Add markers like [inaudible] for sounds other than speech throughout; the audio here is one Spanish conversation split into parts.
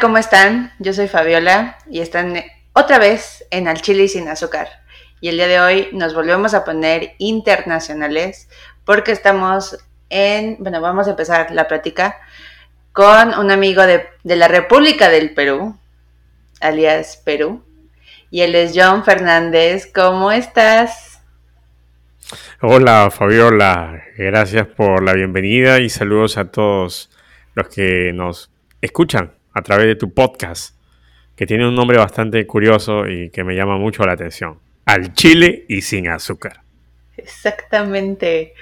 ¿cómo están? Yo soy Fabiola y están otra vez en Al Chile sin azúcar. Y el día de hoy nos volvemos a poner internacionales porque estamos en, bueno, vamos a empezar la plática con un amigo de, de la República del Perú, alias Perú, y él es John Fernández. ¿Cómo estás? Hola Fabiola, gracias por la bienvenida y saludos a todos los que nos escuchan a través de tu podcast, que tiene un nombre bastante curioso y que me llama mucho la atención. Al chile y sin azúcar. Exactamente.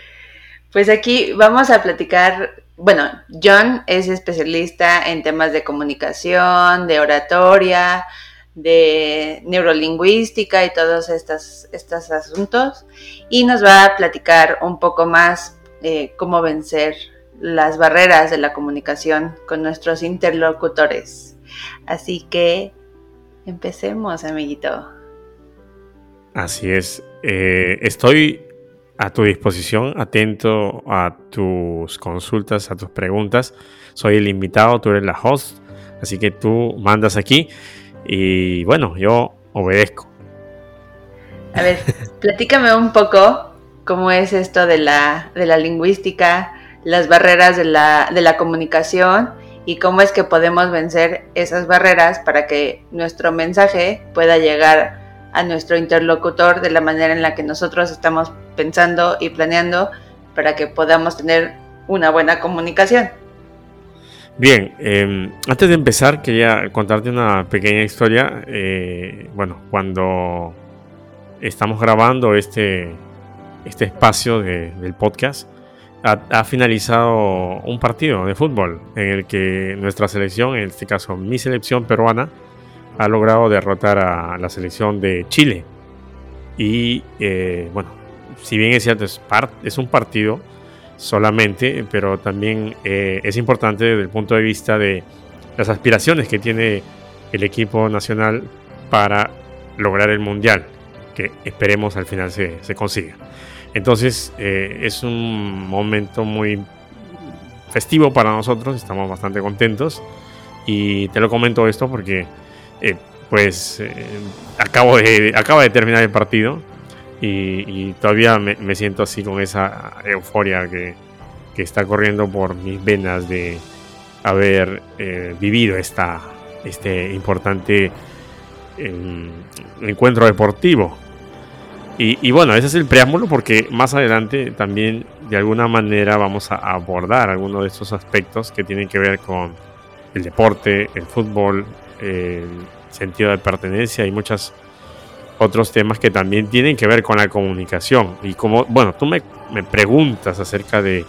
Pues aquí vamos a platicar, bueno, John es especialista en temas de comunicación, de oratoria, de neurolingüística y todos estos, estos asuntos. Y nos va a platicar un poco más eh, cómo vencer las barreras de la comunicación con nuestros interlocutores. Así que empecemos, amiguito. Así es. Eh, estoy a tu disposición, atento a tus consultas, a tus preguntas. Soy el invitado, tú eres la host, así que tú mandas aquí y bueno, yo obedezco. A ver, [laughs] platícame un poco cómo es esto de la, de la lingüística, las barreras de la, de la comunicación y cómo es que podemos vencer esas barreras para que nuestro mensaje pueda llegar a nuestro interlocutor de la manera en la que nosotros estamos pensando y planeando para que podamos tener una buena comunicación. Bien, em, antes de empezar quería contarte una pequeña historia. Eh, bueno, cuando estamos grabando este, este espacio del podcast, ha, finalizado un partido de fútbol en el que nuestra selección, en este caso mi selección peruana, ha logrado derrotar a la selección de Chile. Y eh, bueno, si bien es cierto, es, un partido solamente, pero también eh, es importante desde el punto de vista de las aspiraciones que tiene el equipo nacional para lograr el mundial, que esperemos al final se consiga. Entonces eh, es un momento muy festivo para nosotros, estamos bastante contentos. Y te lo comento esto porque eh, pues eh, acabo de, acaba de terminar el partido y, todavía me, siento así con esa euforia que, que, está corriendo por mis venas de haber vivido esta, este importante em, encuentro deportivo y, bueno, ese es el preámbulo porque más adelante también de alguna manera vamos a abordar algunos de estos aspectos que tienen que ver con el deporte, el fútbol, el sentido de pertenencia y muchos otros temas que también tienen que ver con la comunicación. Y como, bueno, tú me, preguntas acerca de,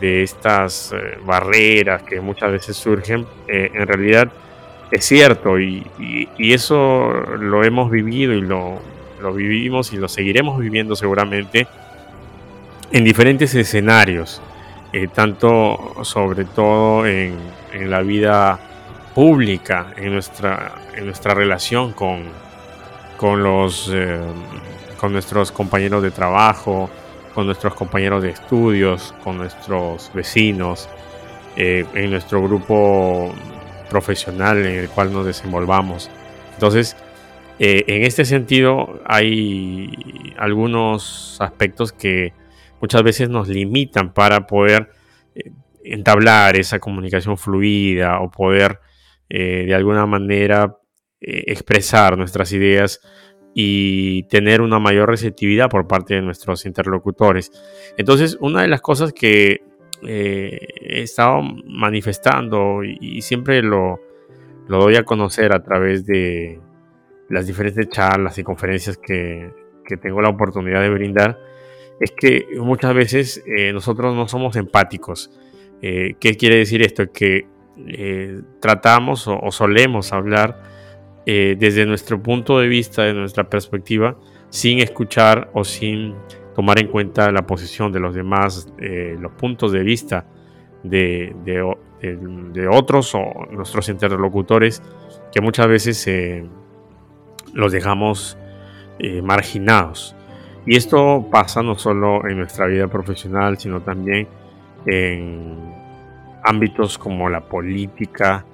estas eh, barreras que muchas veces surgen, eh, en realidad es cierto y, y, eso lo hemos vivido y lo lo vivimos y lo seguiremos viviendo seguramente en diferentes escenarios, eh, tanto sobre todo en, la vida pública, en nuestra, en nuestra relación con, con, los, eh, con nuestros compañeros de trabajo, con nuestros compañeros de estudios, con nuestros vecinos, eh, en nuestro grupo profesional en el cual nos desenvolvamos. Entonces, eh, en este sentido, hay algunos aspectos que muchas veces nos limitan para poder eh, entablar esa comunicación fluida o poder eh, de alguna manera expresar nuestras ideas y tener una mayor receptividad por parte de nuestros interlocutores. Entonces, una de las cosas que he estado manifestando y, siempre lo doy a conocer a través de, las diferentes charlas y conferencias que, tengo la oportunidad de brindar, es que muchas veces eh, nosotros no somos empáticos. Eh, ¿Qué quiere decir esto? Que eh, tratamos o, solemos hablar desde nuestro punto de vista, de nuestra perspectiva, sin escuchar o sin tomar en cuenta la posición de los demás, los puntos de vista de, de, otros o nuestros interlocutores, que muchas veces se los dejamos eh, marginados. Y esto pasa no solo en nuestra vida profesional, sino también en ámbitos como la política,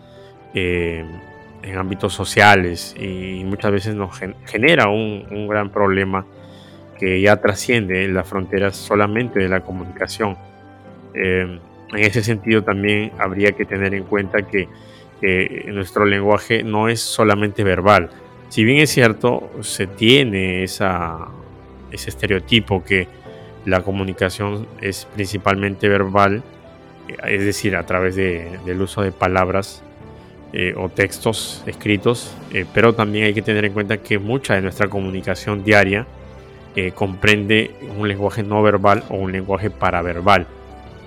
en ámbitos sociales y muchas veces nos genera un, gran problema que ya trasciende las fronteras solamente de la comunicación. en ese sentido también habría que tener en cuenta que nuestro lenguaje no es solamente verbal. Si bien es cierto, se tiene ese estereotipo que la comunicación es principalmente verbal, eh, es decir, a través del uso de palabras eh, o textos escritos, eh, pero también hay que tener en cuenta que mucha de nuestra comunicación diaria comprende un lenguaje no verbal o un lenguaje paraverbal,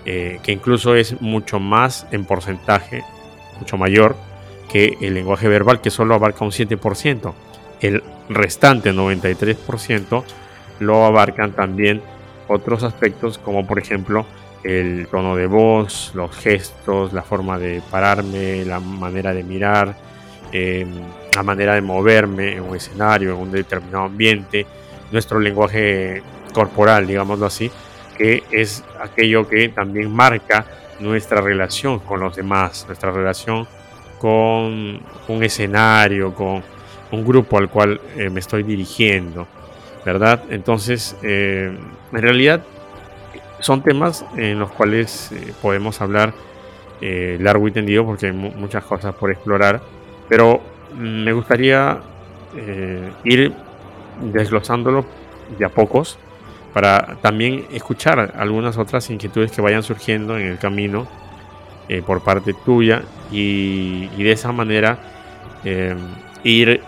que incluso es mucho más en porcentaje, mucho mayor que el lenguaje verbal, que solo abarca un 7%. El restante 93% lo abarcan también otros aspectos como por ejemplo el tono de voz, los gestos, la forma de pararme, la manera de mirar, em, la manera de moverme en un escenario, en un determinado ambiente, nuestro lenguaje corporal, digámoslo así, que es aquello que también marca nuestra relación con los demás, nuestra relación con un escenario, con un grupo al cual eh, me estoy dirigiendo. ¿verdad? Entonces, eh, en realidad son temas en los cuales eh, podemos hablar largo y tendido porque hay muchas cosas por explorar, pero me gustaría ir desglosándolo de a pocos para también escuchar algunas otras inquietudes que vayan surgiendo en el camino por parte tuya y, de esa manera ir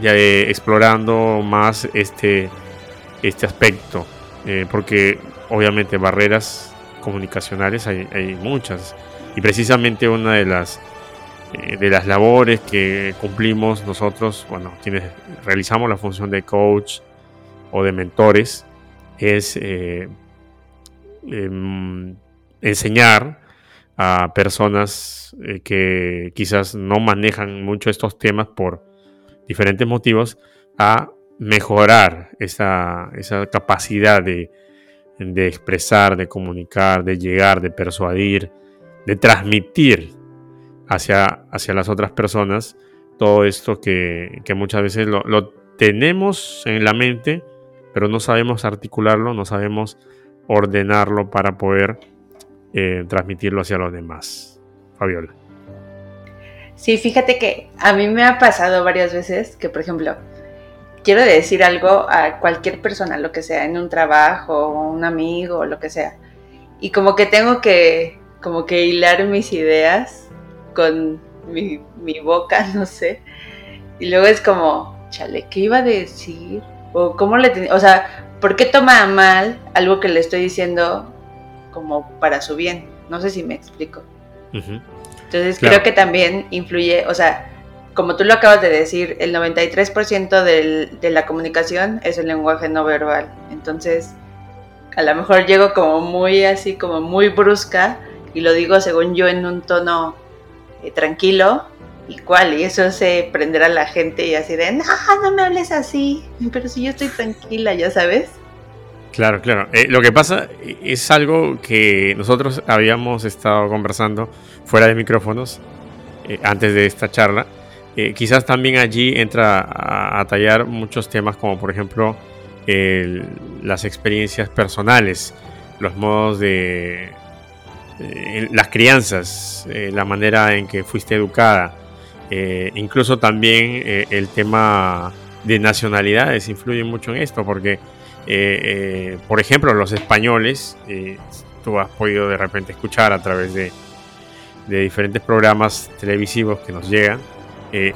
ya, explorando más este, este aspecto, eh, porque obviamente barreras comunicacionales hay, muchas. Y precisamente una de las eh, de las labores que cumplimos nosotros, bueno, quienes realizamos la función de coach o de mentores, es eh, em, enseñar a personas que quizás no manejan mucho estos temas por diferentes motivos a mejorar esa, capacidad de, expresar, de comunicar, de llegar, de persuadir, de transmitir hacia, hacia las otras personas todo esto que, muchas veces lo, tenemos en la mente, pero no sabemos articularlo, no sabemos ordenarlo para poder eh, transmitirlo hacia los demás. Fabiola. Sí, fíjate que a mí me ha pasado varias veces que, por ejemplo, quiero decir algo a cualquier persona, lo que sea, en un trabajo, un amigo, lo que sea. Y como que tengo que, como que hilar mis ideas con mi, boca, [laughs] no sé. Y luego es como, chale, ¿qué iba a decir? O cómo le o sea, ¿por qué toma mal algo que le estoy diciendo como para su bien? No sé si me explico. Entonces creo que también influye, o sea, como tú lo acabas de decir, el 93% del, de la comunicación es el lenguaje no verbal. Entonces, a lo mejor llego como muy así, como muy brusca y lo digo según yo en un tono eh, tranquilo y cuál, y eso se prenderá a la gente y así de, no, no me hables así, pero si yo estoy tranquila, ya sabes. Claro, claro. Eh, lo que pasa es algo que nosotros habíamos estado conversando fuera de micrófonos eh, antes de esta charla. Eh, quizás también allí entra a, tallar muchos temas como por ejemplo las experiencias personales, los modos de las crianzas, la manera en que fuiste educada, incluso también el tema de nacionalidades influye mucho en esto porque eh, eh, por ejemplo, los españoles, eh, tú has podido de repente escuchar a través de, diferentes programas televisivos que nos llegan,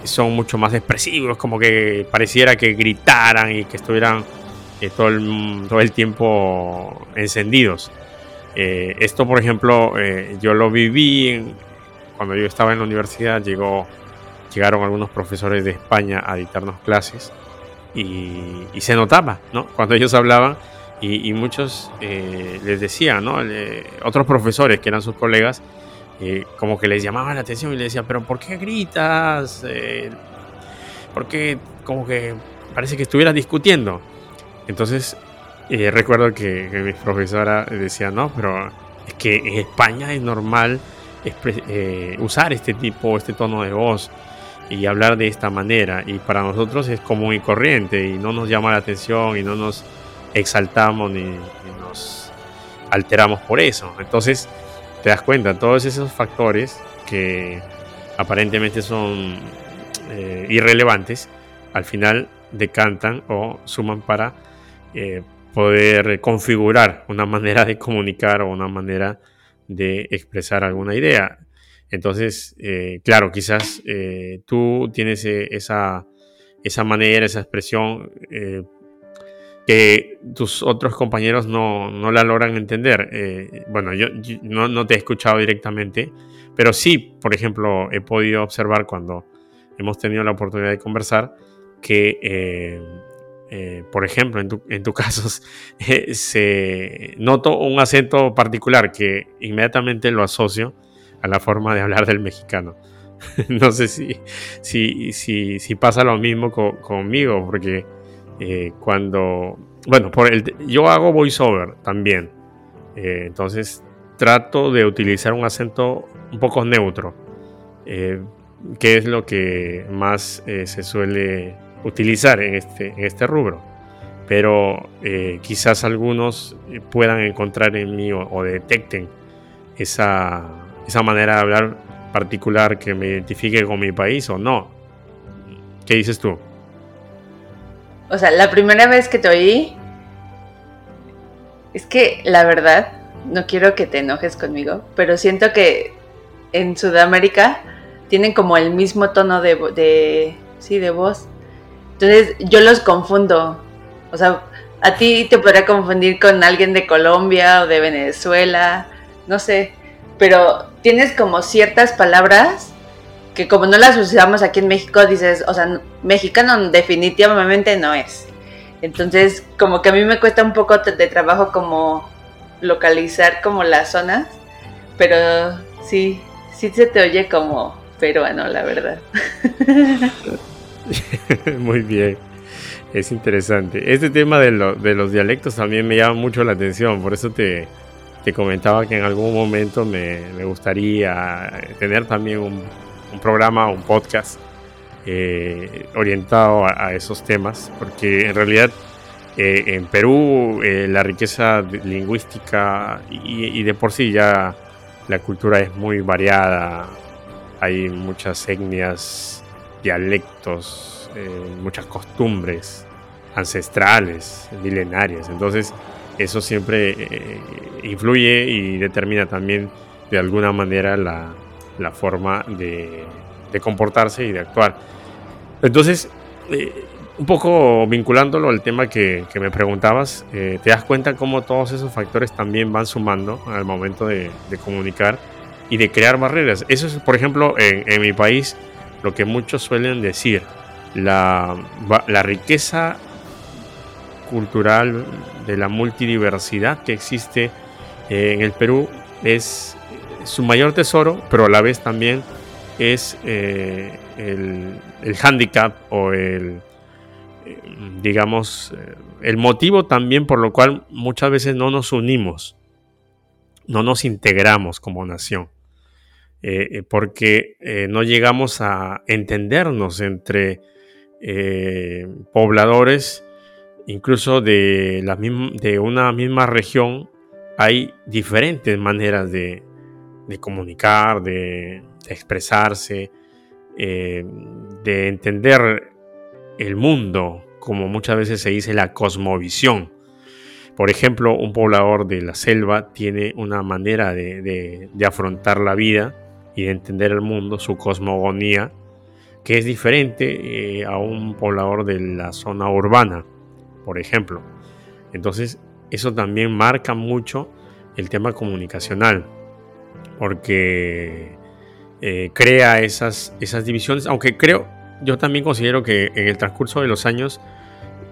son mucho más expresivos, como que pareciera que gritaran y que estuvieran todo, el, todo el tiempo encendidos. esto, por ejemplo, yo lo viví cuando yo estaba en la universidad, llegó, llegaron algunos profesores de España a dictarnos clases y, se notaba, ¿no? Cuando ellos hablaban y, muchos eh, les decían, ¿no? otros profesores que eran sus colegas, eh, como que les llamaban la atención y les decían, pero ¿por qué gritas? Eh, porque como que parece que estuvieras discutiendo. Entonces, recuerdo que, mi profesora decía, no, pero es que en España es normal eh, usar este tipo, este tono de voz y hablar de esta manera. Y para nosotros es común y corriente y no nos llama la atención y no nos exaltamos ni, nos alteramos por eso. Entonces, te das cuenta, todos esos factores que aparentemente son eh, irrelevantes, al final decantan o suman para eh, poder configurar una manera de comunicar o una manera de expresar alguna idea. Entonces, eh, claro, quizás tú tienes esa, esa manera, esa expresión que tus otros compañeros no, no la logran entender. Eh, bueno, yo, no, no, te he escuchado directamente, pero sí, por ejemplo, he podido observar cuando hemos tenido la oportunidad de conversar que, eh, eh, por ejemplo, en tu, en tu [laughs] caso, se noto un acento particular que inmediatamente lo asocio a la forma de hablar del mexicano. [laughs] no sé si, si, si, si pasa lo mismo conmigo, porque eh, cuando, bueno, yo hago voiceover también, eh, entonces trato de utilizar un acento un poco neutro, eh, que es lo que más se suele utilizar en este, en este rubro. Pero quizás algunos puedan encontrar en mí o, detecten esa, esa manera de hablar particular que me identifique con mi país o no. ¿Qué dices tú? O sea, la primera vez que te oí, es que la verdad, no quiero que te enojes conmigo, pero siento que en Sudamérica tienen como el mismo tono de, de sí, de voz. Entonces yo los confundo. O sea, a ti te podría confundir con alguien de Colombia o de Venezuela, no sé, pero tienes como ciertas palabras que como no las usamos aquí en México, dices, o sea, mexicano definitivamente no es. Entonces, como que a mí me cuesta un poco de trabajo como localizar como las zonas, pero sí, sí se te oye como peruano, la verdad. [laughs] Muy bien, es interesante. Este tema de, los dialectos también me llama mucho la atención, por eso te, comentaba que en algún momento me gustaría tener también un un programa, un podcast eh, orientado a, esos temas, porque en realidad eh, en Perú eh, la riqueza lingüística y, de por sí ya la cultura es muy variada, hay muchas etnias, dialectos, muchas costumbres ancestrales, milenarias, entonces eso siempre influye y determina también de alguna manera la, la forma de, comportarse y de actuar. Entonces, eh, un poco vinculándolo al tema que, me preguntabas, eh, te das cuenta cómo todos esos factores también van sumando al momento de, comunicar y de crear barreras. Eso es, por ejemplo, en, mi país, lo que muchos suelen decir, la, la riqueza cultural de la multidiversidad que existe en el Perú es su mayor tesoro, pero a la vez también es eh, el, el, handicap o el, eh, digamos, eh, el motivo también por lo cual muchas veces no nos unimos, no nos integramos como nación, porque no llegamos a entendernos entre pobladores, incluso de, la de una misma región, hay diferentes maneras de, comunicar, de, expresarse, eh, de entender el mundo, como muchas veces se dice la cosmovisión. Por ejemplo, un poblador de la selva tiene una manera de, afrontar la vida y de entender el mundo, su cosmogonía, que es diferente eh, a un poblador de la zona urbana, por ejemplo. Entonces, eso también marca mucho el tema comunicacional porque eh, crea esas, esas divisiones, aunque creo, yo también considero que en el transcurso de los años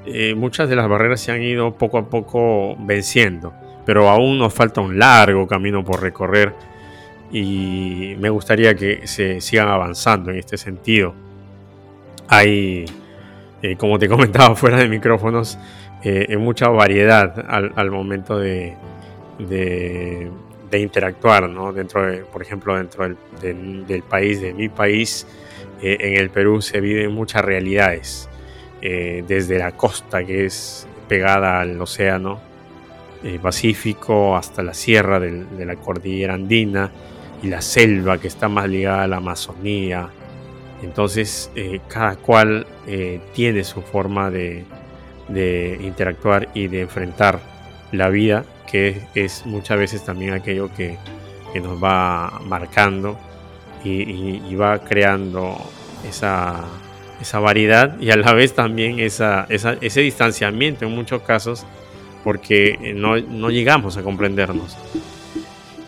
eh, muchas de las barreras se han ido poco a poco venciendo, pero aún nos falta un largo camino por recorrer y me gustaría que se sigan avanzando en este sentido. Hay, eh, como te [laughs] comentaba fuera de micrófonos, mucha variedad al, momento de, interactuar, ¿no? Dentro de, por ejemplo, dentro del, país, de mi país, eh, en el Perú se viven muchas realidades, eh, desde la costa que es pegada al océano Pacífico hasta la sierra de la cordillera andina y la selva que está más ligada a la Amazonía. Entonces, cada cual tiene su forma de, de interactuar y de enfrentar la vida, que es, muchas veces también aquello que, nos va marcando y, va creando esa, esa, variedad y a la vez también esa, ese distanciamiento en muchos casos porque no, llegamos a comprendernos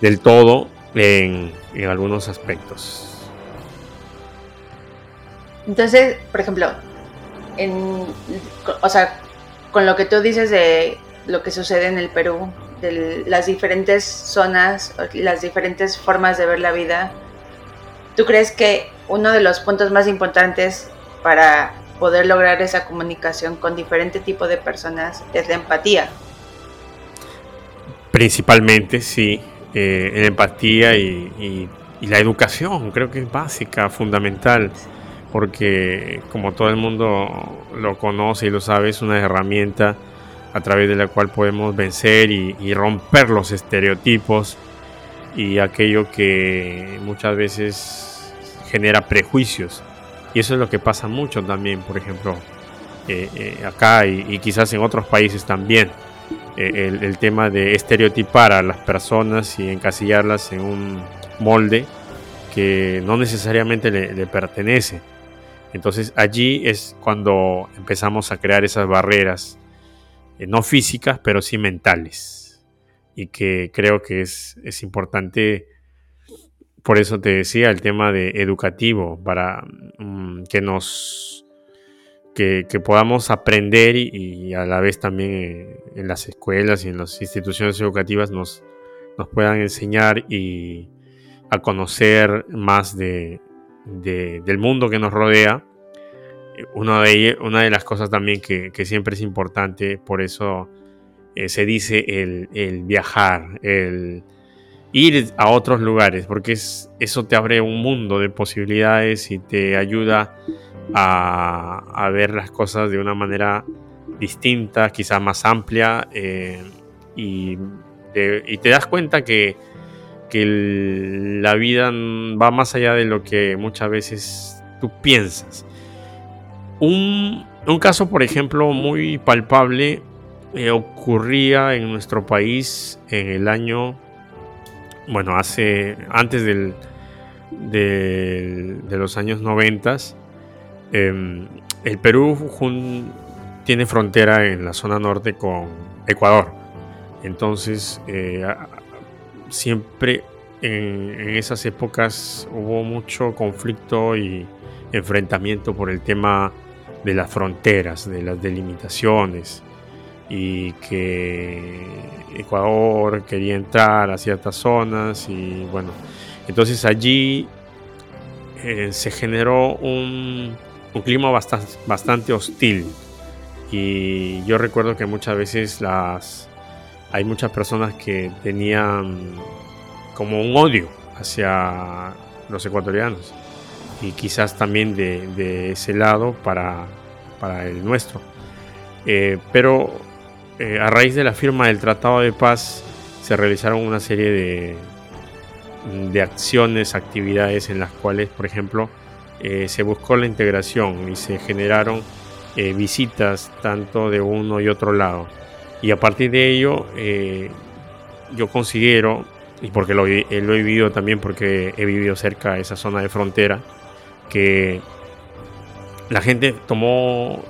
del todo en, en algunos aspectos. Entonces, por ejemplo, en, o sea, con lo que tú dices de lo que sucede en el Perú, de las diferentes zonas, las diferentes formas de ver la vida, ¿tú crees que uno de los puntos más importantes para poder lograr esa comunicación con diferente tipo de personas es la empatía? Principalmente, sí, eh, la empatía y, y, la educación, creo que es básica, fundamental porque como todo el mundo lo conoce y lo sabe, es una herramienta a través de la cual podemos vencer y, romper los estereotipos y aquello que muchas veces genera prejuicios. Y eso es lo que pasa mucho también, por ejemplo, eh, eh, acá y, quizás en otros países también. Eh, el, tema de estereotipar a las personas y encasillarlas en un molde que no necesariamente le pertenece. Entonces allí es cuando empezamos a crear esas barreras, eh, no físicas, pero sí mentales. Y que creo que es, importante, por eso te decía, el tema de educativo, para mm, que nos que, podamos aprender y, a la vez también eh, en las escuelas y en las instituciones educativas nos, nos puedan enseñar y a conocer más de, del mundo que nos rodea. Una de, una de las cosas también que, siempre es importante, por eso eh, se dice el, viajar, el ir a otros lugares, porque es, eso te abre un mundo de posibilidades y te ayuda a, ver las cosas de una manera distinta, quizá más amplia, eh, y te das cuenta que que la vida va más allá de lo que muchas veces tú piensas. Un, caso, por ejemplo, muy palpable eh, ocurría en nuestro país en el año, bueno, hace, antes del, de, los años 90. Em, el Perú tiene frontera en la zona norte con Ecuador. Entonces, eh, siempre en, esas épocas hubo mucho conflicto y enfrentamiento por el tema de las fronteras, de las delimitaciones y que Ecuador quería entrar a ciertas zonas y bueno, entonces allí eh, se generó un, un clima bastante, bastante hostil. Y yo recuerdo que muchas veces las hay muchas personas que tenían como un odio hacia los ecuatorianos y quizás también de, ese lado para, para el nuestro. Eh, pero eh, a raíz de la firma del Tratado de Paz se realizaron una serie de, de acciones, actividades en las cuales, por ejemplo, eh, se buscó la integración y se generaron visitas tanto de uno y otro lado y a partir de ello, eh, yo considero, y porque lo, he vivido también porque he vivido cerca de esa zona de frontera, que la gente tomó,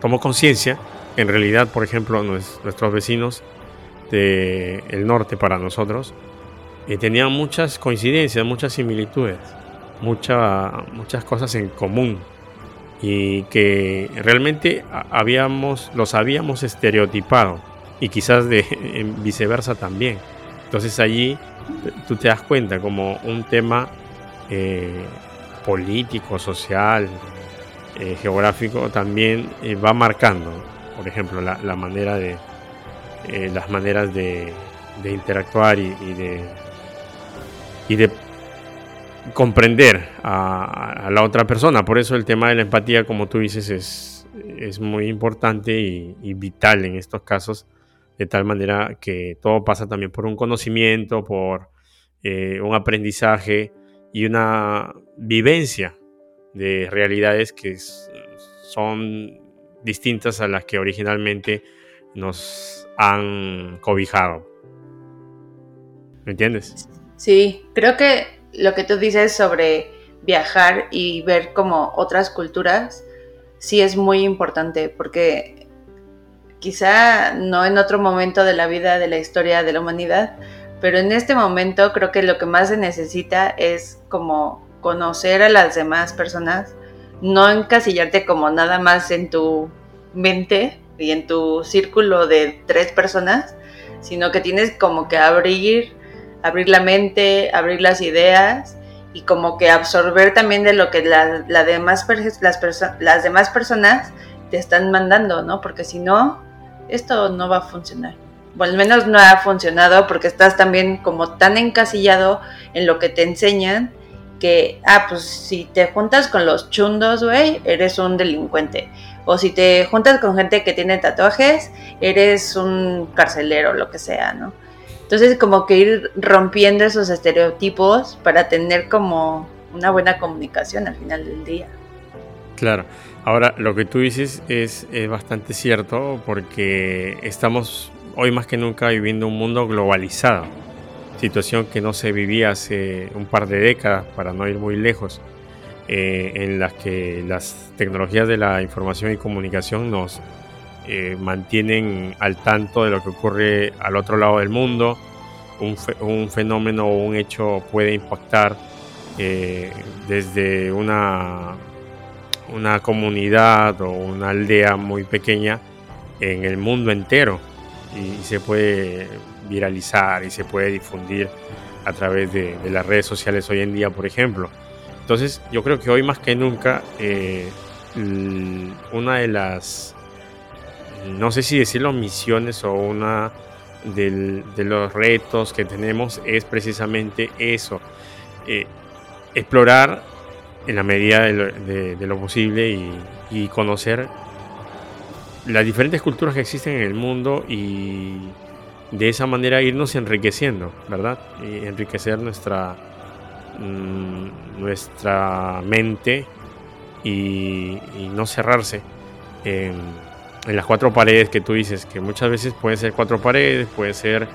tomó conciencia, en realidad, por ejemplo, nuestros vecinos del norte para nosotros, eh, tenían muchas coincidencias, muchas similitudes, muchas cosas en común y que realmente habíamos, los habíamos estereotipado y quizás de [laughs] viceversa también. Entonces allí tú te das cuenta como un tema eh, político, social, eh, geográfico también eh, va marcando, por ejemplo, la, manera de las maneras de, interactuar y, de, y de comprender a, la otra persona. Por eso el tema de la empatía, como tú dices, es, es muy importante y, vital en estos casos, de tal manera que todo pasa también por un conocimiento, por eh, un aprendizaje y una vivencia de realidades que son distintas a las que originalmente nos han cobijado. ¿Me entiendes? Sí, creo que lo que tú dices sobre viajar y ver como otras culturas, sí es muy importante porque quizá no en otro momento de la vida, de la historia de la humanidad, pero en este momento creo que lo que más se necesita es como conocer a las demás personas, no encasillarte como nada más en tu mente y en tu círculo de tres personas, sino que tienes como que abrir, abrir la mente, abrir las ideas y como que absorber también de lo que la, demás, las, las demás personas te están mandando, ¿no? Porque si no, esto no va a funcionar. Bueno, al menos no ha funcionado porque estás también como tan encasillado en lo que te enseñan que, ah, pues si te juntas con los chundos, güey, eres un delincuente. O si te juntas con gente que tiene tatuajes, eres un carcelero, lo que sea, ¿no? Entonces como que ir rompiendo esos estereotipos para tener como una buena comunicación al final del día. Claro. Ahora, lo que tú dices es, es bastante cierto porque estamos hoy más que nunca viviendo un mundo globalizado, situación que no se vivía hace un par de décadas, para no ir muy lejos. Eh, en las que las tecnologías de la información y comunicación nos eh, mantienen al tanto de lo que ocurre al otro lado del mundo. Un, fenómeno o un hecho puede impactar eh, desde una, una comunidad o una aldea muy pequeña en el mundo entero y, se puede viralizar y se puede difundir a través de las redes sociales hoy en día, por ejemplo. Entonces, yo creo que hoy más que nunca, eh, una de las, no sé si decirlo misiones o una de los retos que tenemos es precisamente eso, eh, explorar en la medida de lo, posible y, y, conocer las diferentes culturas que existen en el mundo y de esa manera irnos enriqueciendo, ¿verdad? Y enriquecer nuestra Mm, nuestra mente y, no cerrarse en, las cuatro paredes que tú dices, que muchas veces pueden ser cuatro paredes, puede ser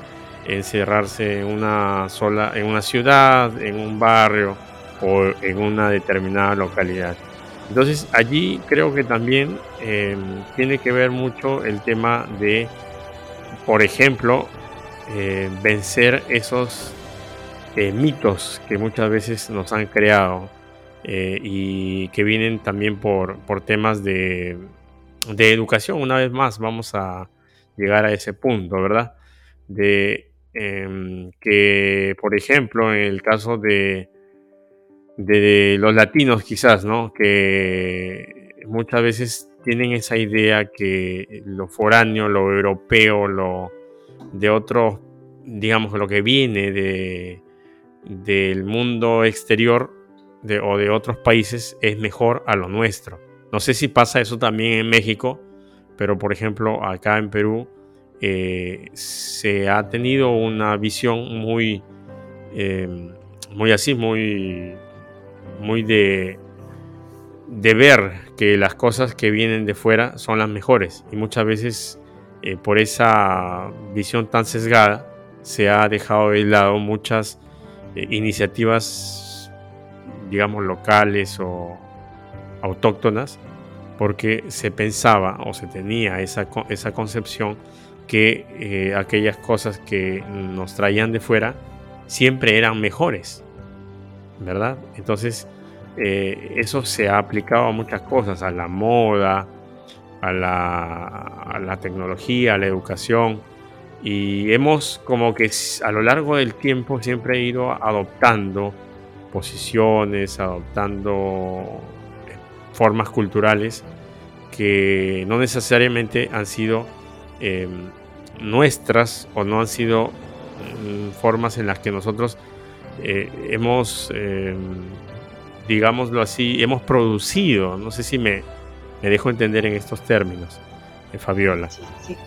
encerrarse en una sola, en una ciudad, en un barrio o en una determinada localidad. Entonces allí creo que también em, tiene que ver mucho el tema de, por ejemplo, eh, vencer esos eh, mitos que muchas veces nos han creado eh, y que vienen también por, por temas de, de, educación. Una vez más vamos a llegar a ese punto, ¿verdad? De em, que, por ejemplo, en el caso de, de los latinos quizás, ¿no? Que muchas veces tienen esa idea que lo foráneo, lo europeo, lo de otros, digamos, lo que viene de, del mundo exterior de, o de otros países es mejor a lo nuestro. No sé si pasa eso también en México, pero por ejemplo acá en Perú eh, se ha tenido una visión muy, eh, muy así, muy, muy de, de ver que las cosas que vienen de fuera son las mejores. Y muchas veces eh, por esa visión tan sesgada se ha dejado de lado muchas iniciativas, digamos, locales o autóctonas, porque se pensaba o se tenía esa, esa concepción que eh, aquellas cosas que nos traían de fuera siempre eran mejores, ¿verdad? Entonces, eh, eso se ha aplicado a muchas cosas, a la moda, a la, a la tecnología, a la educación, y hemos como que a lo largo del tiempo siempre ido adoptando posiciones, adoptando formas culturales que no necesariamente han sido em, nuestras o no han sido mm, formas en las que nosotros eh, hemos, eh, digámoslo así, hemos producido, no sé si me, me dejo entender en estos términos, Fabiola. Sí, sí.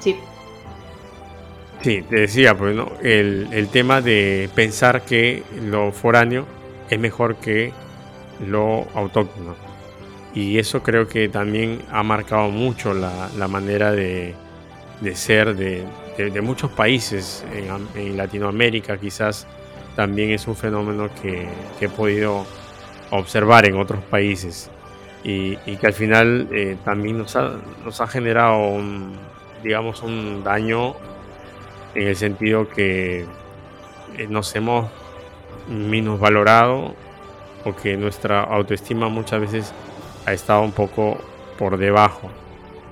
Sí. Sí, te decía, pues, ¿no? el, el tema de pensar que lo foráneo es mejor que lo autóctono. Y eso creo que también ha marcado mucho la, la manera de, de ser de, de, muchos países en, Latinoamérica. Quizás también es un fenómeno que, he podido observar en otros países y, que al final eh, también nos ha, nos ha generado un, digamos un daño en el sentido que eh, nos hemos valorado o que nuestra autoestima muchas veces ha estado un poco por debajo.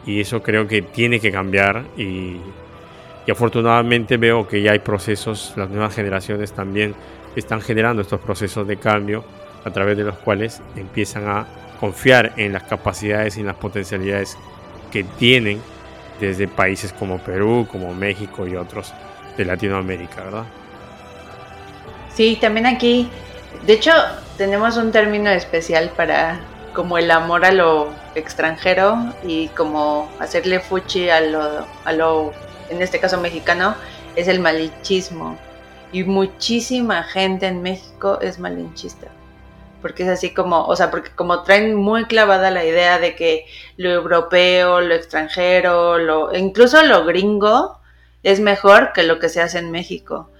Y eso creo que tiene que cambiar y, afortunadamente veo que ya hay procesos, las nuevas generaciones también están generando estos procesos de cambio a través de los cuales empiezan a confiar en las capacidades y en las potencialidades que tienen desde países como Perú, como México y otros de Latinoamérica, ¿verdad? Sí, también aquí, de hecho, tenemos un término especial para como el amor a lo extranjero y como hacerle fuchi a lo, a lo, en este caso mexicano, es el malichismo. Y muchísima gente en México es malinchista. Porque es así como, o sea, porque como traen muy clavada la idea de que lo europeo, lo extranjero, lo, incluso lo gringo es mejor que lo que se hace en México.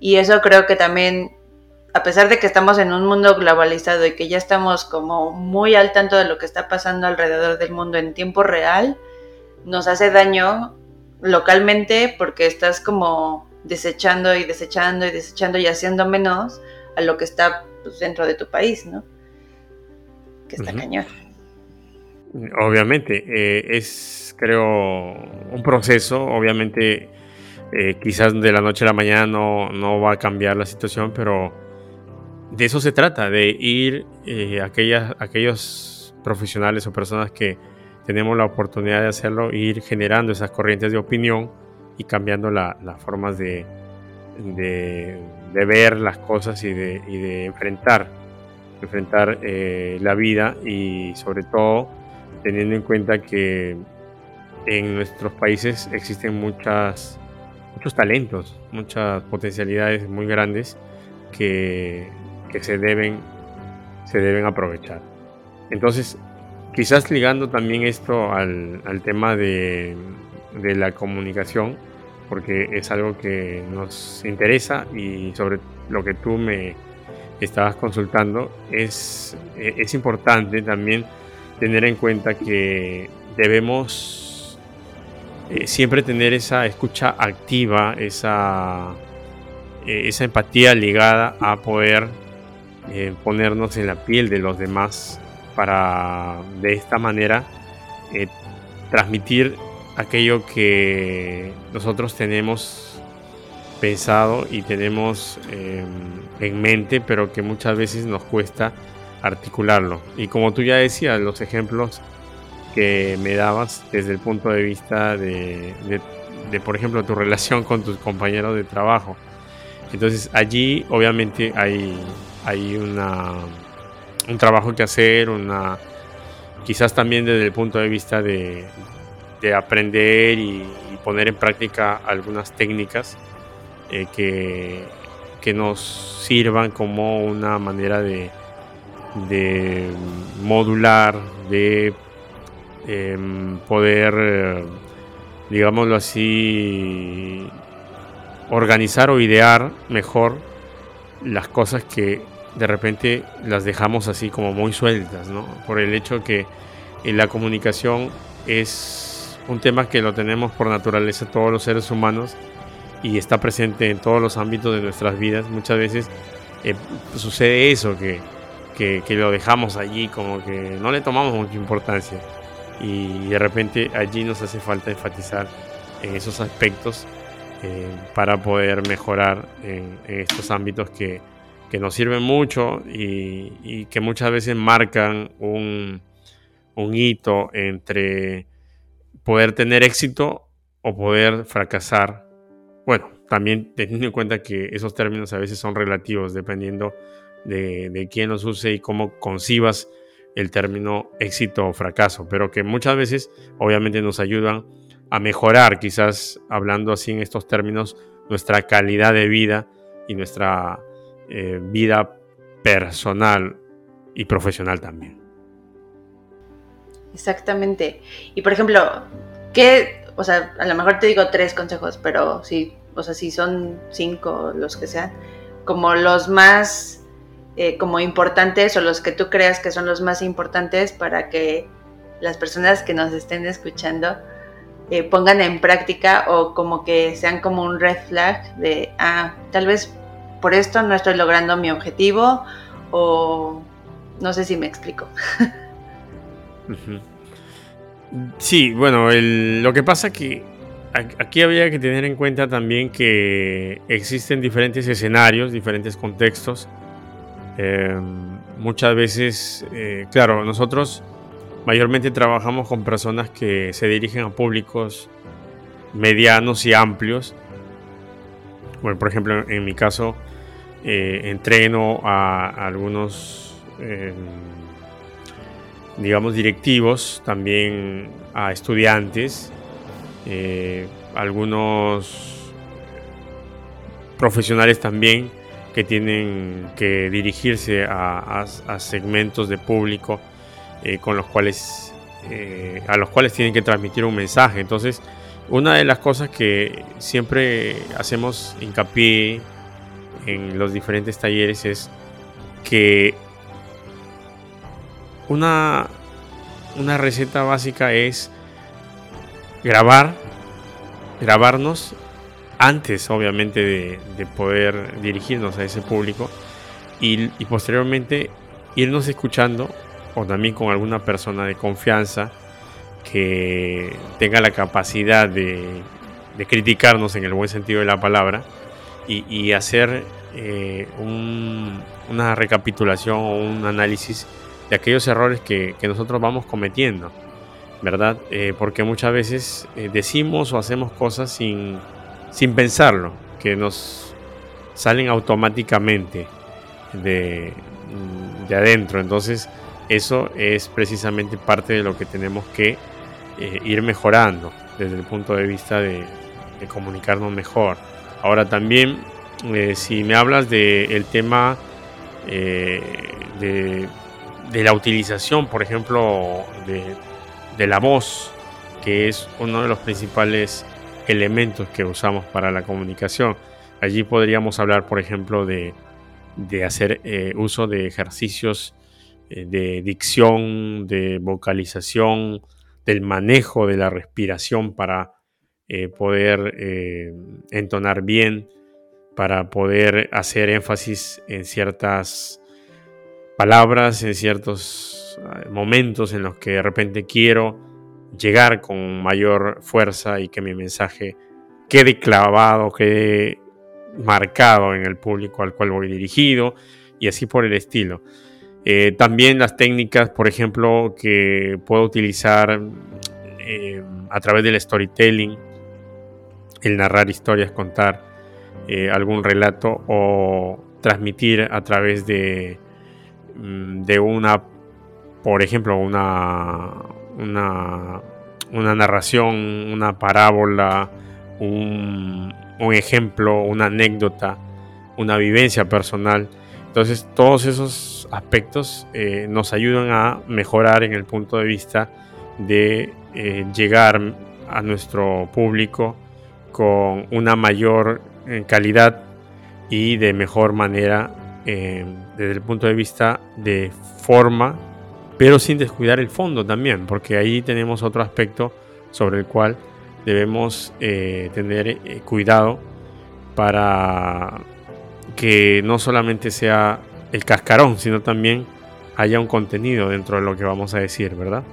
Y eso creo que también a pesar de que estamos en un mundo globalizado y que ya estamos como muy al tanto de lo que está pasando alrededor del mundo en tiempo real, nos hace daño localmente porque estás como desechando y desechando y desechando y haciendo menos a lo que está pues, dentro de tu país, ¿no? Que está cañón. Obviamente, eh, es creo un proceso, obviamente eh, quizás de la noche a la mañana no, no va a cambiar la situación, pero de eso se trata, de ir eh, aquellas, aquellos profesionales o personas que tenemos la oportunidad de hacerlo, ir generando esas corrientes de opinión y cambiando las formas de, de, ver las cosas y de, y de enfrentar, enfrentar eh, la vida y sobre todo teniendo en cuenta que en nuestros países existen muchas, muchos talentos, muchas potencialidades muy grandes que que se deben, se deben aprovechar. Entonces, quizás ligando también esto al, tema de, de, la comunicación, porque es algo que nos interesa y sobre lo que tú me estabas consultando, es, es importante también tener en cuenta que debemos eh, siempre tener esa escucha activa, esa, eh, esa empatía ligada a poder eh, ponernos en la piel de los demás para de esta manera eh, transmitir aquello que nosotros tenemos pensado y tenemos em, en mente, pero que muchas veces nos cuesta articularlo. Y como tú ya decías, los ejemplos que me dabas desde el punto de vista de, de por ejemplo, tu relación con tus compañeros de trabajo. Entonces allí obviamente hay hay una, un trabajo que hacer, una, quizás también desde el punto de vista de, aprender y, poner en práctica algunas técnicas eh, que, que, nos sirvan como una manera de, de modular, de em, poder, digámoslo así, organizar o idear mejor las cosas que de repente las dejamos así como muy sueltas, ¿no? Por el hecho que en la comunicación es un tema que lo tenemos por naturaleza todos los seres humanos y está presente en todos los ámbitos de nuestras vidas. Muchas veces eh, sucede eso, que, que, lo dejamos allí, como que no le tomamos mucha importancia. Y de repente allí nos hace falta enfatizar en esos aspectos eh, para poder mejorar en estos ámbitos que, que nos sirven mucho y, que muchas veces marcan un, un, hito entre poder tener éxito o poder fracasar. Bueno, también teniendo en cuenta que esos términos a veces son relativos dependiendo de, de quién los use y cómo concibas el término éxito o fracaso, pero que muchas veces obviamente nos ayudan a mejorar, quizás hablando así en estos términos, nuestra calidad de vida y nuestra eh, vida personal y profesional también. Exactamente. Y por ejemplo, ¿qué, o sea, a lo mejor te digo tres consejos, pero sí, o sea, si son cinco, los que sean, como los más eh, como importantes o los que tú creas que son los más importantes para que las personas que nos estén escuchando eh, pongan en práctica o como que sean como un red flag de, ah, tal vez por esto no estoy logrando mi objetivo o no sé si me explico. Sí, bueno, lo que pasa que aquí había que tener en cuenta también que existen diferentes escenarios, diferentes contextos eh, muchas veces, eh, claro, nosotros mayormente trabajamos con personas que se dirigen a públicos medianos y amplios. Bueno, por ejemplo, en mi caso, eh, entreno a, algunos, digamos, directivos, también a estudiantes, algunos profesionales también que tienen que dirigirse a, segmentos de público eh, con los cuales eh, a los cuales tienen que transmitir un mensaje. Entonces, una de las cosas que siempre hacemos hincapié en los diferentes talleres es que una, una receta básica es grabar, grabarnos antes obviamente de, poder dirigirnos a ese público y, posteriormente irnos escuchando o también con alguna persona de confianza que tenga la capacidad de, criticarnos en el buen sentido de la palabra y, hacer eh, una recapitulación o un análisis de aquellos errores que, nosotros vamos cometiendo, ¿verdad? Eh, porque muchas veces eh, decimos o hacemos cosas sin sin pensarlo, que nos salen automáticamente de, de adentro. Entonces, eso es precisamente parte de lo que tenemos que ir mejorando desde el punto de vista de, comunicarnos mejor. Ahora también, eh, si me hablas del el tema eh, de, la utilización, por ejemplo, de, la voz, que es uno de los principales elementos que usamos para la comunicación. Allí podríamos hablar, por ejemplo, de, hacer eh, uso de ejercicios de dicción, de vocalización, del manejo de la respiración para eh, poder entonar bien, para poder hacer énfasis en ciertas palabras, en ciertos momentos en los que de repente quiero llegar con mayor fuerza y que mi mensaje quede clavado, quede marcado en el público al cual voy dirigido y así por el estilo. Eh, también las técnicas, por ejemplo, que puedo utilizar eh, a través del storytelling, el narrar historias, contar eh, algún relato o transmitir a través de, mm, de una, por ejemplo, una, una, narración, una parábola, un, ejemplo, una anécdota, una vivencia personal. Entonces todos esos aspectos eh, nos ayudan a mejorar en el punto de vista de eh, llegar a nuestro público con una mayor eh, calidad y de mejor manera desde el punto de vista de forma pero sin descuidar el fondo también, porque ahí tenemos otro aspecto sobre el cual debemos eh, tener eh, cuidado para que no solamente sea el cascarón, sino también haya un contenido dentro de lo que vamos a decir, ¿verdad?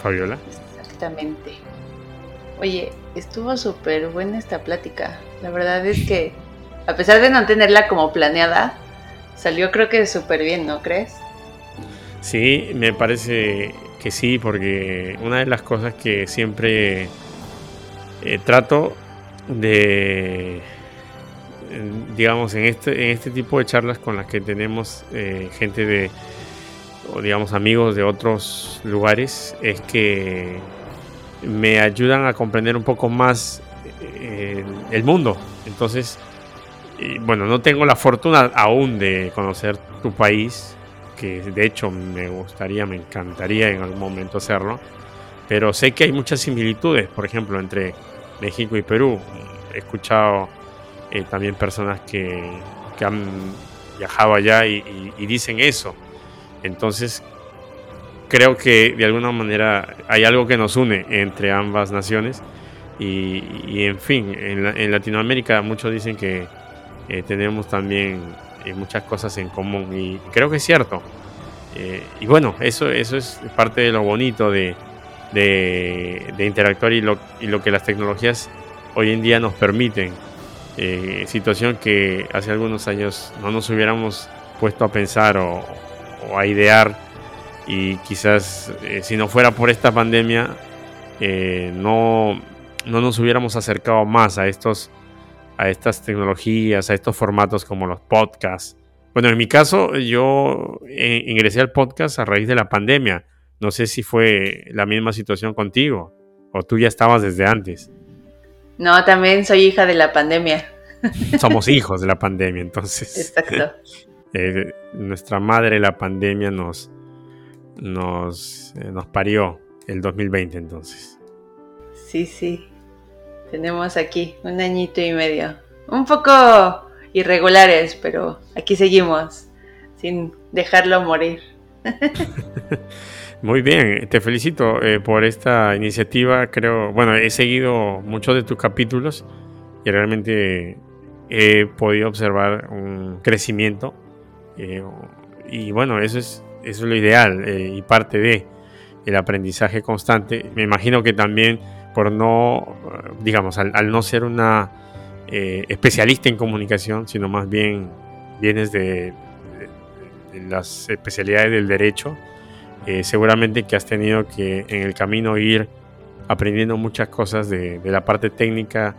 Fabiola. Exactamente. Oye, estuvo súper buena esta plática. La verdad es que, a pesar de no tenerla como planeada, Salió creo que súper bien, ¿no crees? Sí, me parece que sí, porque una de las cosas que siempre eh, trato de, digamos, en este, en este tipo de charlas con las que tenemos eh, gente de, o digamos, amigos de otros lugares, es que me ayudan a comprender un poco más eh, el mundo. Entonces, bueno, no tengo la fortuna aún de conocer tu país, que de hecho me gustaría, me encantaría en algún momento hacerlo, pero sé que hay muchas similitudes, por ejemplo, entre México y Perú. He escuchado eh, también personas que, han viajado allá y, dicen eso. Entonces, creo que de alguna manera hay algo que nos une entre ambas naciones. Y, en fin, en, Latinoamérica muchos dicen que eh, tenemos también eh, muchas cosas en común y creo que es cierto. y bueno, eso, eso es parte de lo bonito de, interactuar y lo, y lo, que las tecnologías hoy en día nos permiten. Eh, situación que hace algunos años no nos hubiéramos puesto a pensar o, a idear y quizás eh, si no fuera por esta pandemia eh, no, no nos hubiéramos acercado más a estos a estas tecnologías, a estos formatos como los podcasts. Bueno, en mi caso yo ingresé al podcast a raíz de la pandemia no sé si fue la misma situación contigo o tú ya estabas desde antes. No, también soy hija de la pandemia. Somos [laughs] hijos de la pandemia, entonces. Exacto. [laughs] Eh, nuestra madre la pandemia nos, nos, eh, nos parió el 2020 entonces. Sí, sí. Tenemos aquí un añito y medio. Un poco irregulares, pero aquí seguimos, sin dejarlo morir. [laughs] Muy bien, te felicito eh, por esta iniciativa. Creo, bueno, he seguido muchos de tus capítulos y realmente he podido observar un crecimiento. Eh, y bueno, eso es, eso es lo ideal eh, y parte de el aprendizaje constante. Me imagino que también por no, digamos, al, no ser una especialista en comunicación, sino más bien vienes de las especialidades del derecho eh, seguramente que has tenido que en el camino ir aprendiendo muchas cosas de, la parte técnica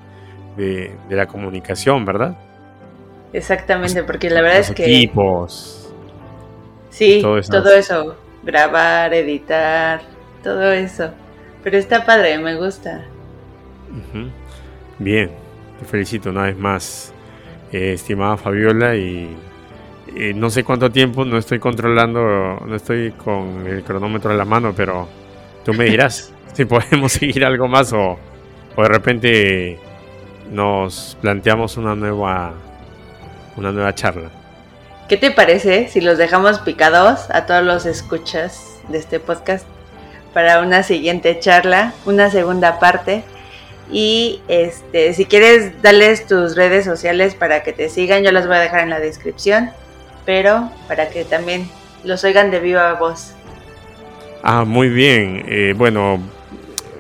de, la comunicación, ¿verdad? Exactamente, porque la verdad es que... Equipos. Sí, todo eso. Grabar, editar, todo eso. Pero está padre, me gusta. Bien, te felicito una vez más, eh, estimada Fabiola, y eh, no sé cuánto tiempo, no estoy controlando, no estoy con el cronómetro en la mano, pero tú me dirás [laughs] si podemos seguir algo más o, de repente nos planteamos una nueva, una nueva charla. ¿Qué te parece si los dejamos picados a todos los escuchas de este podcast para una siguiente charla, una segunda parte? Y este, si quieres, darles tus redes sociales para que te sigan, yo las voy a dejar en la descripción pero para que también los oigan de viva voz. Ah, muy bien. Eh, bueno,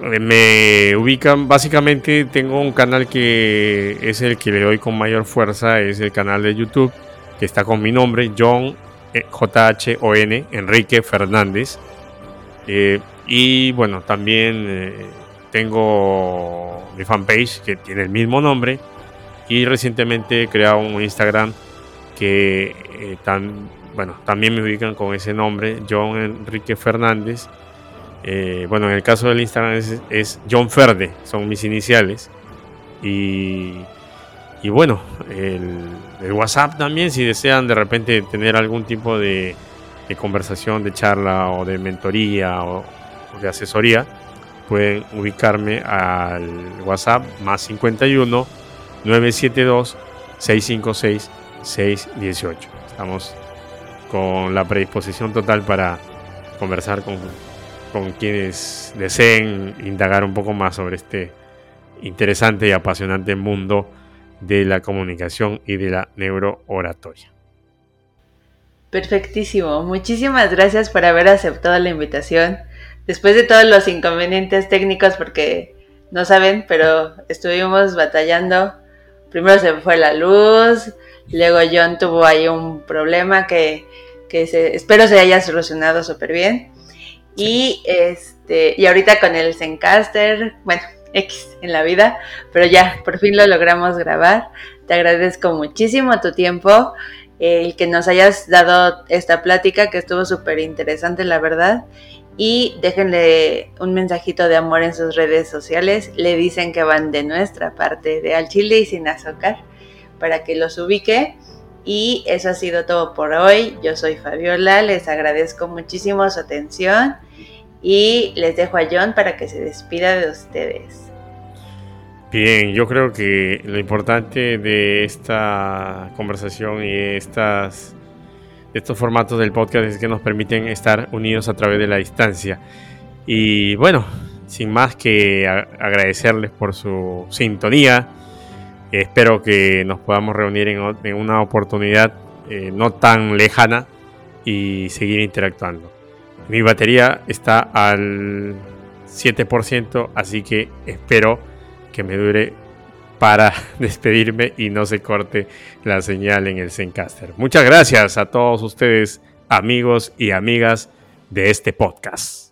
me ubican, básicamente tengo un canal que es el que le doy con mayor fuerza, es el canal de YouTube, que está con mi nombre, John eh, J-H-O-N, Enrique Fernández. Eh, y bueno, también tengo mi fanpage que tiene el mismo nombre. Y recientemente he creado un Instagram que eh, tan, bueno, también me ubican con ese nombre, John Enrique Fernández. Eh, bueno, en el caso del Instagram es, John Ferde, son mis iniciales. Y, y bueno, el, WhatsApp también, si desean de repente tener algún tipo de, conversación, de charla o de mentoría o, o de asesoría, pueden ubicarme al WhatsApp más 51 972 656 618. Estamos con la predisposición total para conversar con, con quienes deseen indagar un poco más sobre este interesante y apasionante mundo de la comunicación y de la neurooratoria. Perfectísimo. Muchísimas gracias por haber aceptado la invitación. Después de todos los inconvenientes técnicos, porque no saben, pero estuvimos batallando. Primero se fue la luz, Luego John tuvo ahí un problema que, se, espero se haya solucionado súper bien. Y este, y ahorita con el Zencaster, bueno, En la vida, pero ya, por fin lo logramos grabar. Te agradezco muchísimo tu tiempo, el que nos hayas dado esta plática que estuvo súper interesante, la verdad. Y déjenle un mensajito de amor en sus redes sociales. Le dicen que van de nuestra parte, de Al Chile y sin azúcar, para que los ubique. Y eso ha sido todo por hoy. Yo soy Fabiola, les agradezco muchísimo su atención y les dejo a John para que se despida de ustedes. Bien, yo creo que lo importante de esta conversación y estas, estos formatos del podcast es que nos permiten estar unidos a través de la distancia. Y bueno, sin más que agradecerles por su sintonía, espero que nos podamos reunir en, una oportunidad eh, no tan lejana y seguir interactuando. Mi batería está al 7%, así que espero que me dure para [laughs] despedirme y no se corte la señal en el Zencaster. Muchas gracias a todos ustedes, amigos y amigas de este podcast.